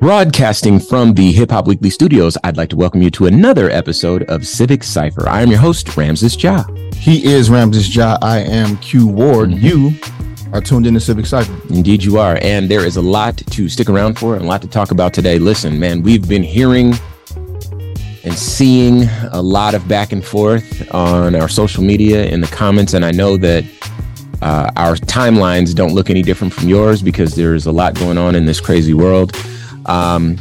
Broadcasting from the Hip Hop Weekly studios, I'd like to welcome you to another episode of Civic Cipher. I am your host, Ramses Ja. He is Ramses Ja. I am Q Ward. Mm-hmm. You are tuned in to Civic Cipher. Indeed, you are. And there is a lot to stick around for and a lot to talk about today. Listen, man, we've been hearing and seeing a lot of back and forth on our social media in the comments. And I know that uh, our timelines don't look any different from yours because there's a lot going on in this crazy world. Um,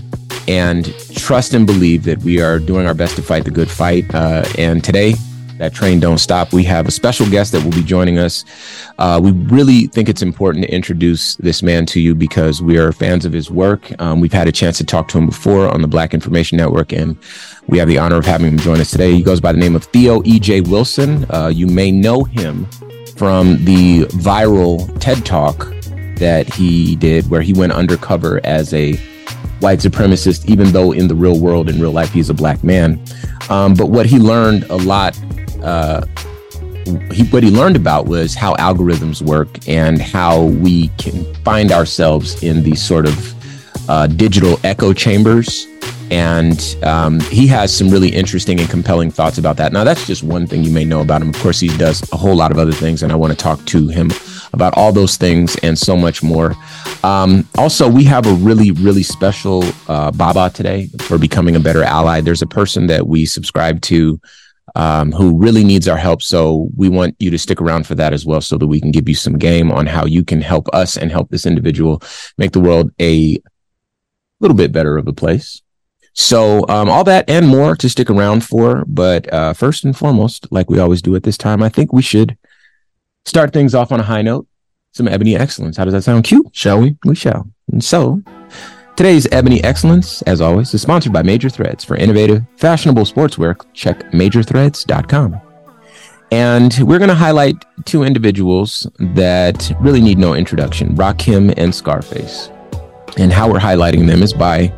and trust and believe that we are doing our best to fight the good fight. Uh, and today, that train don't stop. We have a special guest that will be joining us. Uh, we really think it's important to introduce this man to you because we are fans of his work. Um, we've had a chance to talk to him before on the Black Information Network, and we have the honor of having him join us today. He goes by the name of Theo E.J. Wilson. Uh, you may know him from the viral TED Talk that he did, where he went undercover as a white supremacist, even though in the real world, in real life, he's a black man. Um, but what he learned a lot, uh, he, what he learned about was how algorithms work and how we can find ourselves in these sort of uh, digital echo chambers. And um, he has some really interesting and compelling thoughts about that. Now, that's just one thing you may know about him. Of course, he does a whole lot of other things, and I want to talk to him about all those things and so much more. Um, also, we have a really, really special uh, Baba today for becoming a better ally. There's a person that we subscribe to um, who really needs our help. So we want you to stick around for that as well, so that we can give you some game on how you can help us and help this individual make the world a little bit better of a place. So, um, all that and more to stick around for. But uh, first and foremost, like we always do at this time, I think we should start things off on a high note. Some ebony excellence. How does that sound? Cute? Shall we? We shall. And so, today's ebony excellence, as always, is sponsored by Major Threads. For innovative, fashionable sportswear, check majorthreads.com. And we're going to highlight two individuals that really need no introduction Rakim and Scarface. And how we're highlighting them is by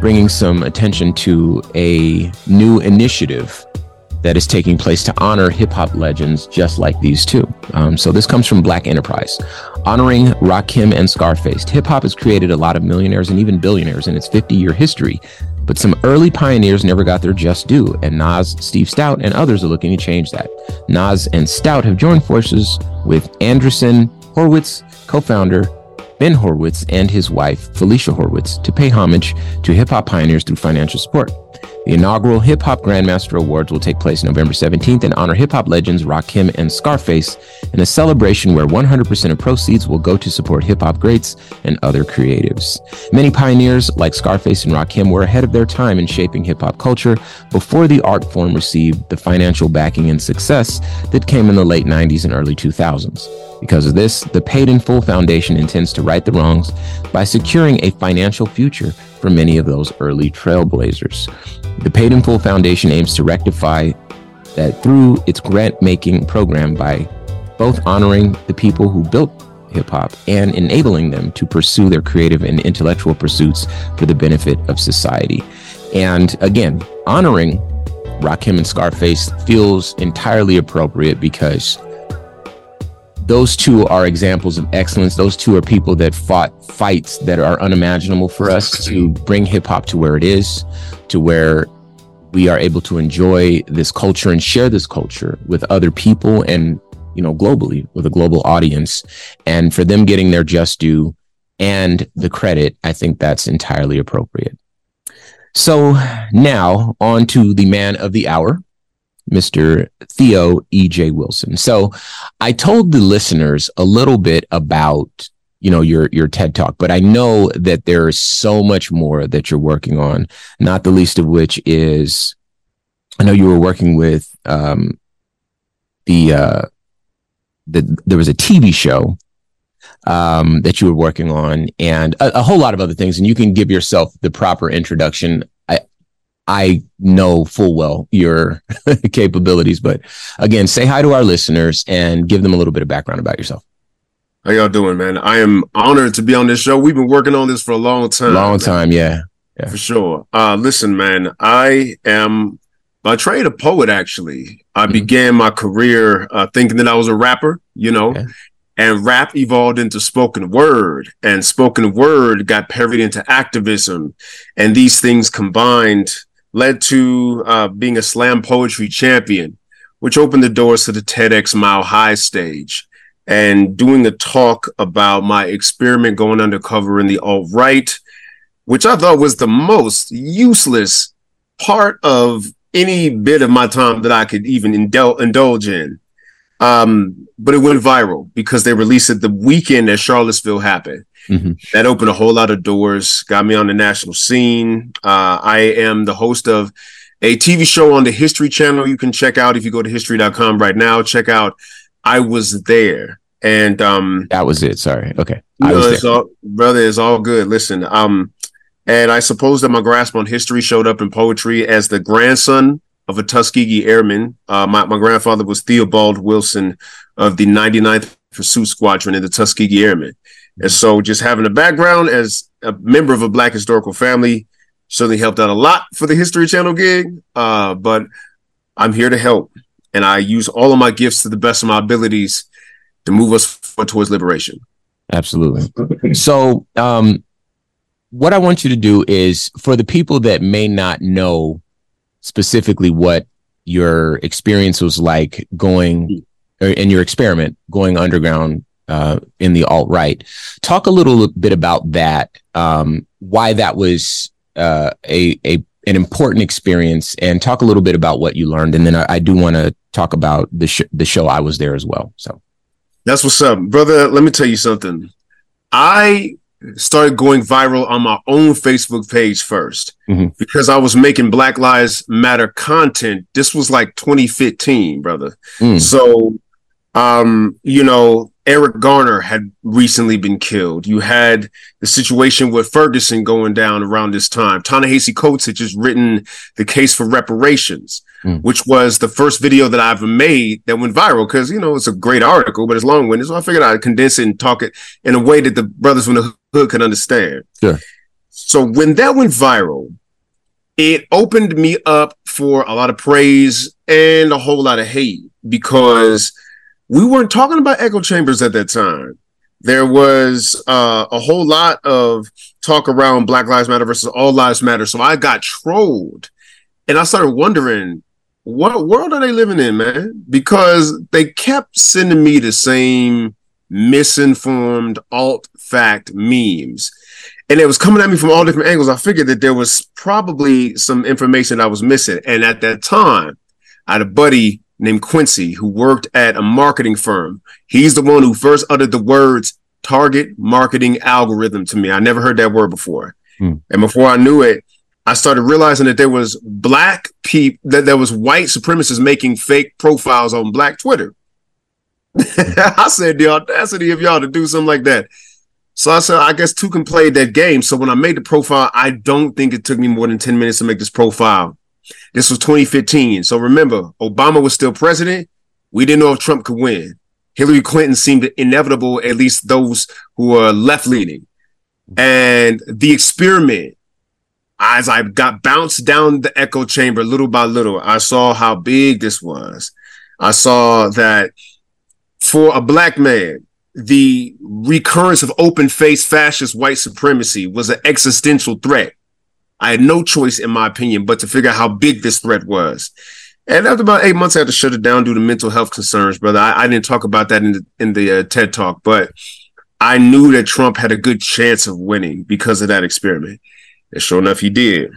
bringing some attention to a new initiative that is taking place to honor hip hop legends just like these two. Um, so this comes from Black Enterprise. Honoring Rakim and Scarface, hip hop has created a lot of millionaires and even billionaires in its 50 year history. But some early pioneers never got their just due, and Nas, Steve Stoute, and others are looking to change that. Nas and Stoute have joined forces with Andreessen Horowitz, co founder Ben Horowitz and his wife, Felicia Horowitz, to pay homage to hip hop pioneers through financial support. The inaugural Hip Hop Grandmaster Awards will take place November 17th and honor hip hop legends Rakim and Scarface in a celebration where 100% of proceeds will go to support hip hop greats and other creatives. Many pioneers like Scarface and Rakim were ahead of their time in shaping hip hop culture before the art form received the financial backing and success that came in the late 90s and early 2000s. Because of this, the Paid in Full Foundation intends to right the wrongs by securing a financial future for many of those early trailblazers. The Paid in Full Foundation aims to rectify that through its grant making program by both honoring the people who built hip hop and enabling them to pursue their creative and intellectual pursuits for the benefit of society. And again, honoring Rakim and Scarface feels entirely appropriate because those two are examples of excellence. Those two are people that fought fights that are unimaginable for us to bring hip hop to where it is, to where we are able to enjoy this culture and share this culture with other people and, you know, globally with a global audience. And for them getting their just due and the credit, I think that's entirely appropriate. So now on to the man of the hour. Mr. Theo E.J. Wilson. So I told the listeners a little bit about you know your your TED talk, but I know that there is so much more that you're working on. Not the least of which is I know you were working with um, the uh, the there was a TV show um, that you were working on, and a, a whole lot of other things. And you can give yourself the proper introduction. I know full well your capabilities, but again, say hi to our listeners and give them a little bit of background about yourself. How y'all doing, man? I am honored to be on this show. We've been working on this for a long time. Long time, yeah. yeah. For sure. Uh, listen, man, I am by trade a poet, actually. I mm-hmm. began my career uh, thinking that I was a rapper, you know, yeah. and rap evolved into spoken word and spoken word got parried into activism and these things combined led to uh, being a slam poetry champion which opened the doors to the tedx mile high stage and doing a talk about my experiment going undercover in the alt-right which i thought was the most useless part of any bit of my time that i could even indul- indulge in um, but it went viral because they released it the weekend that Charlottesville happened. Mm-hmm. That opened a whole lot of doors, got me on the national scene. Uh, I am the host of a TV show on the History Channel. You can check out if you go to history.com right now. Check out I Was There. And um, that was it. Sorry. Okay. I was it's all, brother, it's all good. Listen, um, and I suppose that my grasp on history showed up in poetry as the grandson of a Tuskegee Airman. Uh, my, my grandfather was Theobald Wilson of the 99th Pursuit Squadron in the Tuskegee Airmen. And so just having a background as a member of a Black historical family certainly helped out a lot for the History Channel gig. Uh, but I'm here to help. And I use all of my gifts to the best of my abilities to move us towards liberation. Absolutely. So, um, what I want you to do is for the people that may not know specifically what your experience was like going in your experiment going underground uh, in the alt right. Talk a little bit about that. Um, why that was uh, a a an important experience, and talk a little bit about what you learned. And then I, I do want to talk about the sh- the show. I was there as well. So that's what's up, brother. Let me tell you something. I started going viral on my own Facebook page 1st mm-hmm. because I was making Black Lives Matter content. This was like 2015, brother. Mm. So, um, you know, Eric Garner had recently been killed. You had the situation with Ferguson going down around this time. Ta-Nehisi Coates had just written the case for reparations mm. which was the first video that I've made that went viral because, you know, it's a great article, but it's long winded. So I figured I'd condense it and talk it in a way that the brothers from the hood could understand. Sure. So when that went viral, it opened me up for a lot of praise and a whole lot of hate because we weren't talking about echo chambers at that time. There was uh, a whole lot of talk around Black Lives Matter versus All Lives Matter. So I got trolled and I started wondering what world are they living in, man? Because they kept sending me the same misinformed alt fact memes. And it was coming at me from all different angles. I figured that there was probably some information I was missing. And at that time, I had a buddy named Quincy who worked at a marketing firm. He's the one who first uttered the words target marketing algorithm to me. I never heard that word before. Hmm. And before I knew it, I started realizing that there was black people, that there was white supremacists making fake profiles on black Twitter. I said the audacity of y'all to do something like that. So I said, I guess two can play that game. So when I made the profile, I don't think it took me more than 10 minutes to make this profile. This was 2015. So remember, Obama was still president. We didn't know if Trump could win. Hillary Clinton seemed inevitable, at least those who are left leaning. And the experiment as I got bounced down the echo chamber little by little, I saw how big this was. I saw that for a black man, the recurrence of open faced fascist white supremacy was an existential threat. I had no choice, in my opinion, but to figure out how big this threat was. And after about eight months, I had to shut it down due to mental health concerns, brother. I, I didn't talk about that in the, in the uh, TED talk, but I knew that Trump had a good chance of winning because of that experiment. And sure enough, he did.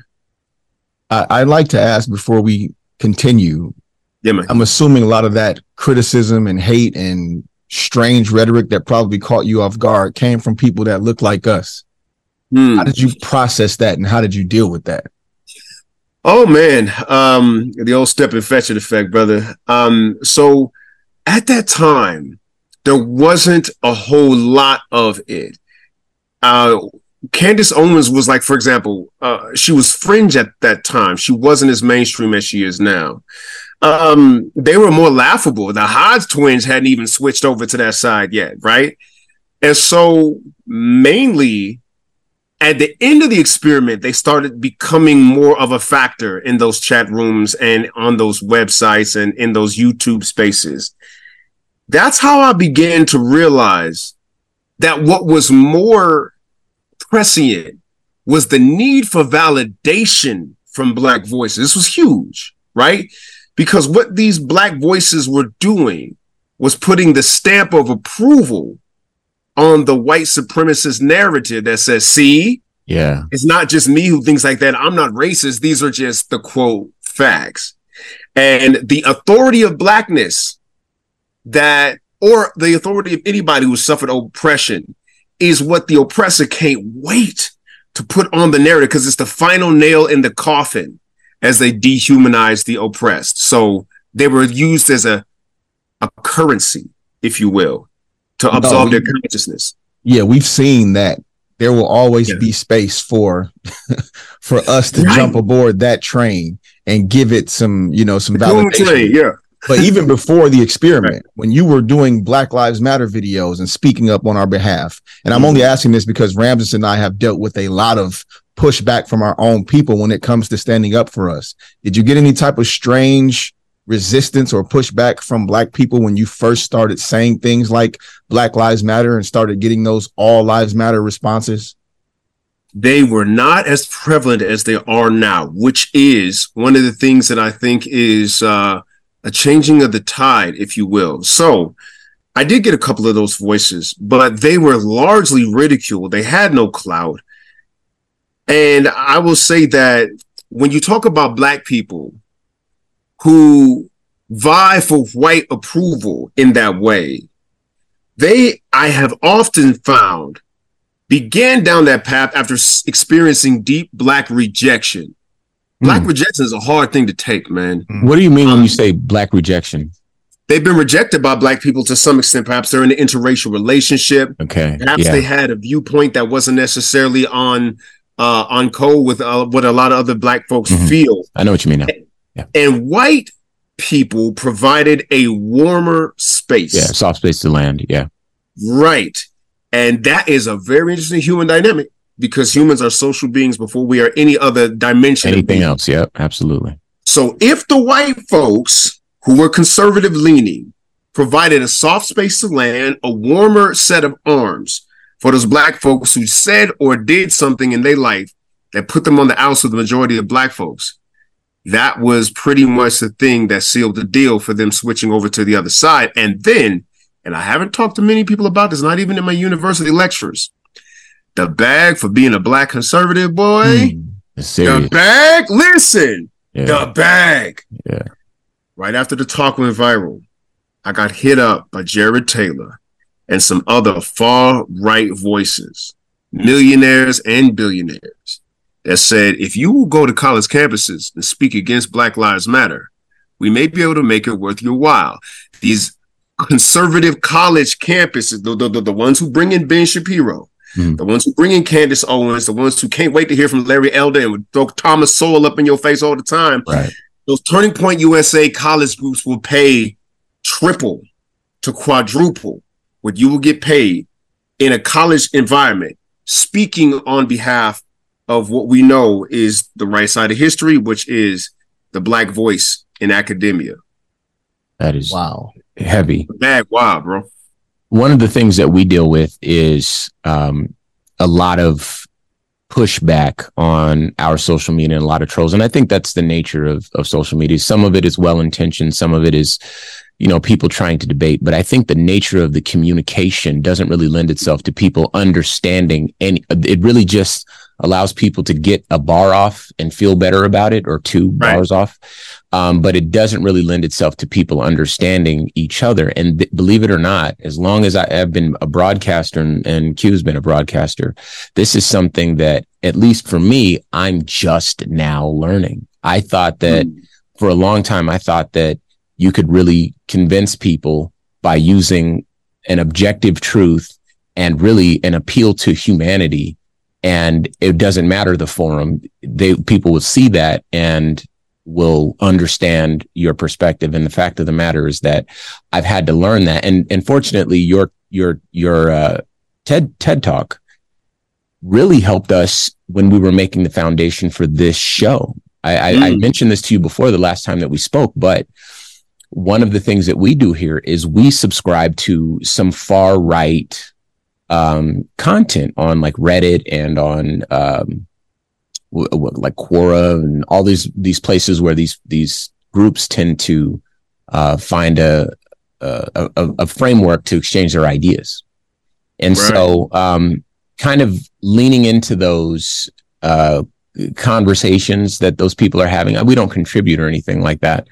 I, would like to ask before we continue. Yeah, man. I'm assuming a lot of that criticism and hate and strange rhetoric that probably caught you off guard came from people that look like us. Hmm. How did you process that and how did you deal with that? Oh man, um, the old step and fetch it effect, brother. Um, so at that time, there wasn't a whole lot of it. Uh, Candace Owens was like, for example, uh, she was fringe at that time. She wasn't as mainstream as she is now. Um, they were more laughable. The Hodge twins hadn't even switched over to that side yet, right? And so, mainly at the end of the experiment, they started becoming more of a factor in those chat rooms and on those websites and in those YouTube spaces. that's how I began to realize that what was more prescient was the need for validation from black voices. This was huge, right? Because what these black voices were doing was putting the stamp of approval on the white supremacist narrative that says, see, yeah, it's not just me who thinks like that. I'm not racist. These are just the quote facts. And the authority of blackness that, or the authority of anybody who suffered oppression is what the oppressor can't wait to put on the narrative because it's the final nail in the coffin as they dehumanize the oppressed. So they were used as a, a currency, if you will, to absolve no, their consciousness. Yeah, we've seen that there will always yeah. be space for for us to right. jump aboard that train and give it some, you know, some validation. Train, yeah. but even before the experiment, when you were doing Black Lives Matter videos and speaking up on our behalf, and I'm mm-hmm. only asking this because Ramses and I have dealt with a lot of pushback from our own people when it comes to standing up for us. Did you get any type of strange resistance or pushback from black people when you first started saying things like Black Lives Matter and started getting those all lives matter responses? They were not as prevalent as they are now, which is one of the things that I think is uh, a changing of the tide, if you will. So I did get a couple of those voices, but they were largely ridiculed. They had no clout. And I will say that when you talk about black people who vie for white approval in that way, they, I have often found, began down that path after experiencing deep black rejection. Black mm. rejection is a hard thing to take, man. What do you mean um, when you say black rejection? They've been rejected by black people to some extent. Perhaps they're in an interracial relationship. Okay. Perhaps yeah. they had a viewpoint that wasn't necessarily on uh, on code with uh, what a lot of other black folks mm-hmm. feel. I know what you mean now. Yeah. And white people provided a warmer space. Yeah, soft space to land. Yeah. Right. And that is a very interesting human dynamic because humans are social beings before we are any other dimension. Anything else. Yeah, absolutely. So if the white folks who were conservative leaning provided a soft space to land, a warmer set of arms for those black folks who said or did something in their life that put them on the outs of the majority of black folks, that was pretty much the thing that sealed the deal for them switching over to the other side. And then, and I haven't talked to many people about this, not even in my university lectures, the bag for being a black conservative boy, mm, the bag, listen, yeah. the bag. Yeah. Right after the talk went viral, I got hit up by Jared Taylor and some other far right voices, millionaires and billionaires that said, if you will go to college campuses and speak against Black Lives Matter, we may be able to make it worth your while. These conservative college campuses, the, the, the, ones who bring in Ben Shapiro, mm. the ones who bring in Candace Owens, the ones who can't wait to hear from Larry Elder and would throw Thomas Sowell up in your face all the time. Right. Those Turning Point USA college groups will pay triple to quadruple what you will get paid in a college environment, speaking on behalf of what we know is the right side of history, which is the black voice in academia. That is wow heavy. Bad wow, bro. One of the things that we deal with is um, a lot of pushback on our social media and a lot of trolls. And I think that's the nature of, of social media. Some of it is well intentioned, some of it is, you know, people trying to debate. But I think the nature of the communication doesn't really lend itself to people understanding any it really just allows people to get a bar off and feel better about it or two right. bars off. Um, but it doesn't really lend itself to people understanding each other. And th- believe it or not, as long as I have been a broadcaster and, and Q's been a broadcaster, this is something that, at least for me, I'm just now learning. I thought that mm. for a long time, I thought that you could really convince people by using an objective truth and really an appeal to humanity and it doesn't matter the forum they people will see that and will understand your perspective and the fact of the matter is that i've had to learn that and and fortunately your your your uh, ted ted talk really helped us when we were making the foundation for this show I, mm. I, I mm. mentioned this to you before the last time that we spoke but one of the things that we do here is we subscribe to some far right um, content on like Reddit and on um, w- w- like Quora and all these these places where these these groups tend to uh, find a, a, a framework to exchange their ideas, and right. so um, kind of leaning into those uh, conversations that those people are having. We don't contribute or anything like that,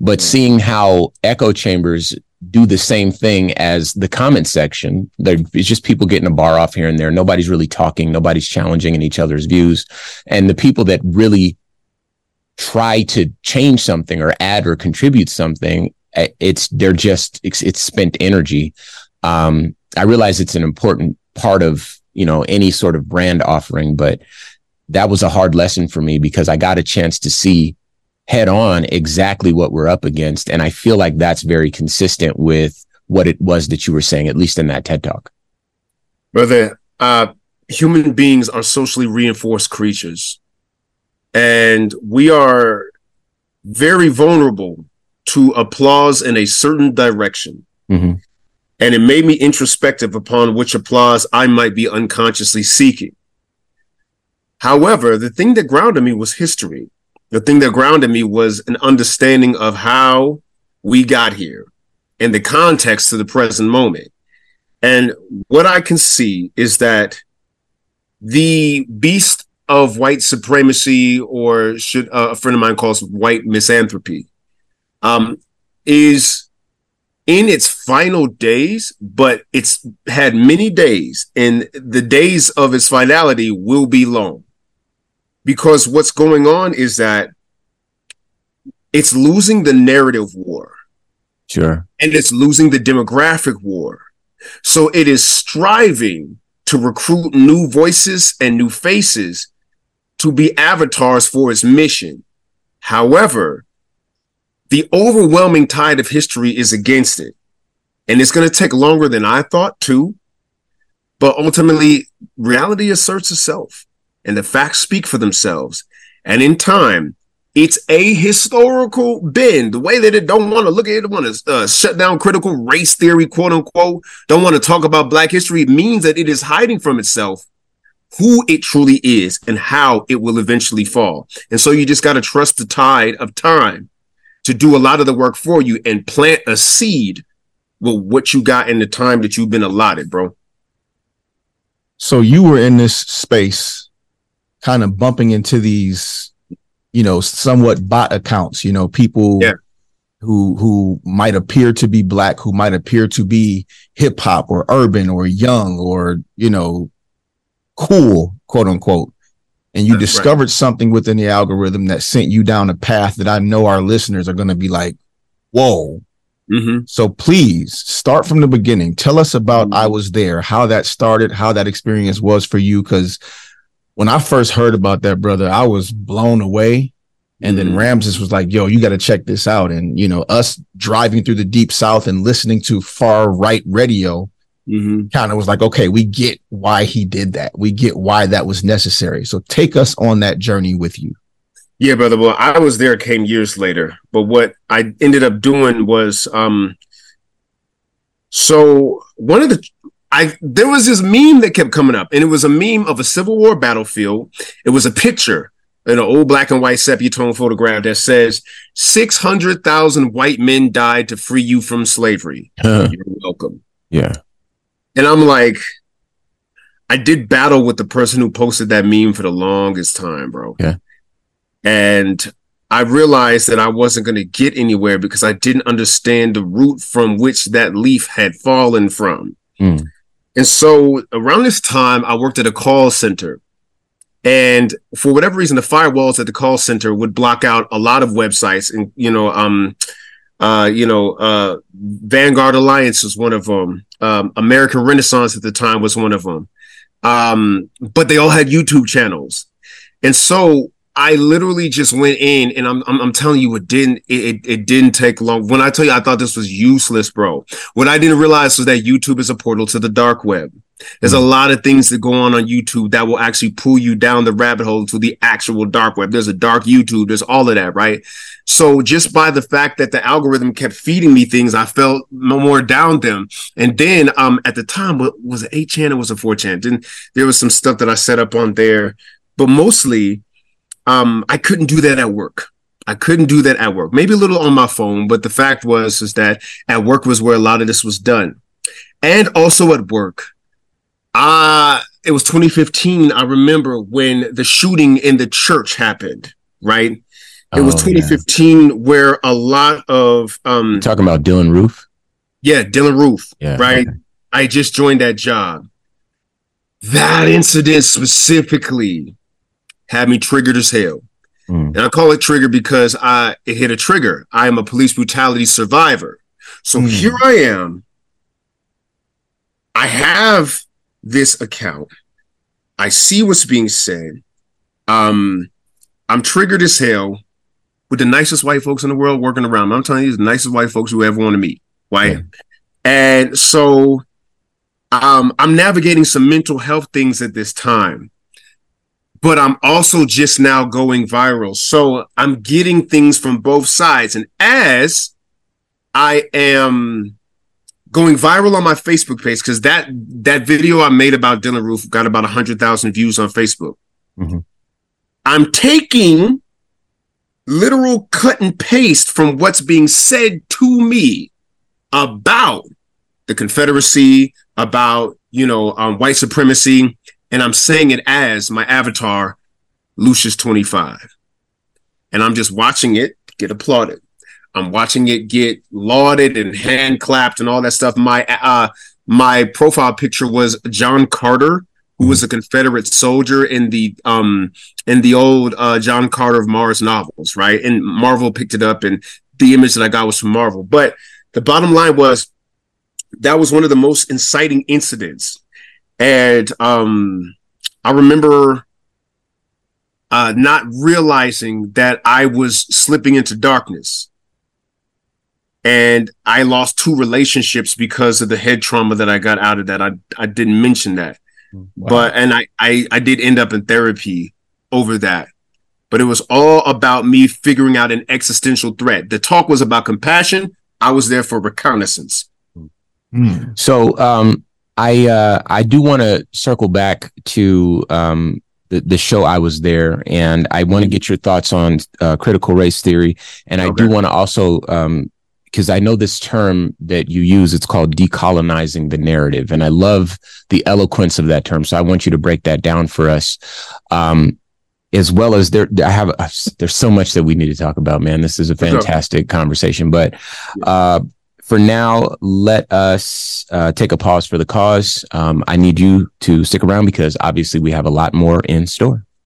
but seeing how echo chambers do the same thing as the comment section. There, it's just people getting a bar off here and there. Nobody's really talking. Nobody's challenging in each other's views. And the people that really try to change something or add or contribute something, eh, it's they're just it's, it's spent energy. Um, I realize it's an important part of you know any sort of brand offering, but that was a hard lesson for me because I got a chance to see head on exactly what we're up against. And I feel like that's very consistent with what it was that you were saying, at least in that TED talk. Brother, uh, human beings are socially reinforced creatures. And we are very vulnerable to applause in a certain direction. Mm-hmm. And it made me introspective upon which applause I might be unconsciously seeking. However, the thing that grounded me was history the thing that grounded me was an understanding of how we got here and the context to the present moment. And what I can see is that the beast of white supremacy, or should uh, a friend of mine calls white misanthropy, um, is in its final days, but it's had many days, and the days of its finality will be long because what's going on is that it's losing the narrative war. Sure. And it's losing the demographic war. So it is striving to recruit new voices and new faces to be avatars for its mission. However, the overwhelming tide of history is against it. And it's going to take longer than I thought too. But ultimately, reality asserts itself and the facts speak for themselves. And in time, it's a historical bend. The way that it don't want to look at it, want to uh, shut down critical race theory, quote unquote, don't want to talk about black history, means that it is hiding from itself who it truly is and how it will eventually fall. And so you just got to trust the tide of time to do a lot of the work for you and plant a seed with what you got in the time that you've been allotted, bro. So you were in this space kind of bumping into these, you know, somewhat bot accounts, you know, people yeah. who who might appear to be black, who might appear to be hip hop or urban or young or, you know, cool, quote unquote. And you That's discovered right. something within the algorithm that sent you down a path that I know our listeners are going to be like, whoa, Mm-hmm. So please start from the beginning. Tell us about mm-hmm. I was there, how that started, how that experience was for you. Cause when I first heard about that, brother, I was blown away. And then mm-hmm. Ramses was like, yo, you got to check this out. And, you know, us driving through the deep south and listening to far right radio mm-hmm. kind of was like, okay, we get why he did that. We get why that was necessary. So take us on that journey with you. Yeah, brother. Well, I was there, came years later. But what I ended up doing was, um, so one of the I there was this meme that kept coming up, and it was a meme of a Civil War battlefield. It was a picture, in an old black and white sepia tone photograph that says six hundred thousand white men died to free you from slavery. Huh. You're welcome. Yeah. And I'm like, I did battle with the person who posted that meme for the longest time, bro. Yeah. And I realized that I wasn't going to get anywhere because I didn't understand the root from which that leaf had fallen from. Mm. And so around this time, I worked at a call center. And for whatever reason, the firewalls at the call center would block out a lot of websites. And, you know, um, uh, you know, uh, Vanguard Alliance was one of them. Um, American Renaissance at the time was one of them. Um, but they all had YouTube channels. And so I literally just went in and I'm, I'm, I'm telling you, it didn't, it, it didn't take long. When I tell you, I thought this was useless, bro. What I didn't realize was that YouTube is a portal to the dark web. There's a lot of things that go on on YouTube that will actually pull you down the rabbit hole to the actual dark web. There's a dark YouTube. There's all of that, right? So just by the fact that the algorithm kept feeding me things, I felt no more down them. And then, um, at the time, what was it 8chan or was it 4chan? Then there was some stuff that I set up on there, but mostly, um, I couldn't do that at work. I couldn't do that at work. Maybe a little on my phone, but the fact was is that at work was where a lot of this was done. And also at work, uh it was 2015. I remember when the shooting in the church happened, right? It Oh, was 2015 yeah. where a lot of um You're talking about Dylann Roof? Yeah, Dylann Roof. Yeah. Right. I just joined that job. That incident specifically had me triggered as hell. Mm. And I call it trigger because I it hit a trigger. I am a police brutality survivor. So mm. here I am. I have this account. I see what's being said. Um, I'm triggered as hell with the nicest white folks in the world working around me. I'm telling you, the nicest white folks you ever want to meet. Right. Yeah. And so um, I'm navigating some mental health things at this time but I'm also just now going viral. So I'm getting things from both sides. And as I am going viral on my Facebook page, because that that video I made about Dylann Roof got about hundred thousand views on Facebook. Mm-hmm. I'm taking literal cut and paste from what's being said to me about the Confederacy, about you know um, white supremacy, and I'm saying it as my avatar, Lucius 25. And I'm just watching it get applauded. I'm watching it get lauded and hand clapped and all that stuff. My uh my profile picture was John Carter, who was a Confederate soldier in the um in the old uh John Carter of Mars novels, right? And Marvel picked it up and the image that I got was from Marvel. But the bottom line was that was one of the most inciting incidents and um, I remember uh, not realizing that I was slipping into darkness. And I lost two relationships because of the head trauma that I got out of that. I, I didn't mention that. Wow. But and I, I I did end up in therapy over that. But it was all about me figuring out an existential threat. The talk was about compassion. I was there for reconnaissance. Mm. So um I uh, I do want to circle back to um, the, the show I was there, and I want to get your thoughts on uh, critical race theory, and I okay. do want to also because um, I know this term that you use. It's called decolonizing the narrative, and I love the eloquence of that term. So I want you to break that down for us. Um, as well as there, I have, uh, there's so much that we need to talk about, man. This is a fantastic conversation, but, uh, for now, let us uh, take a pause for the cause. Um, I need you to stick around because obviously we have a lot more in store.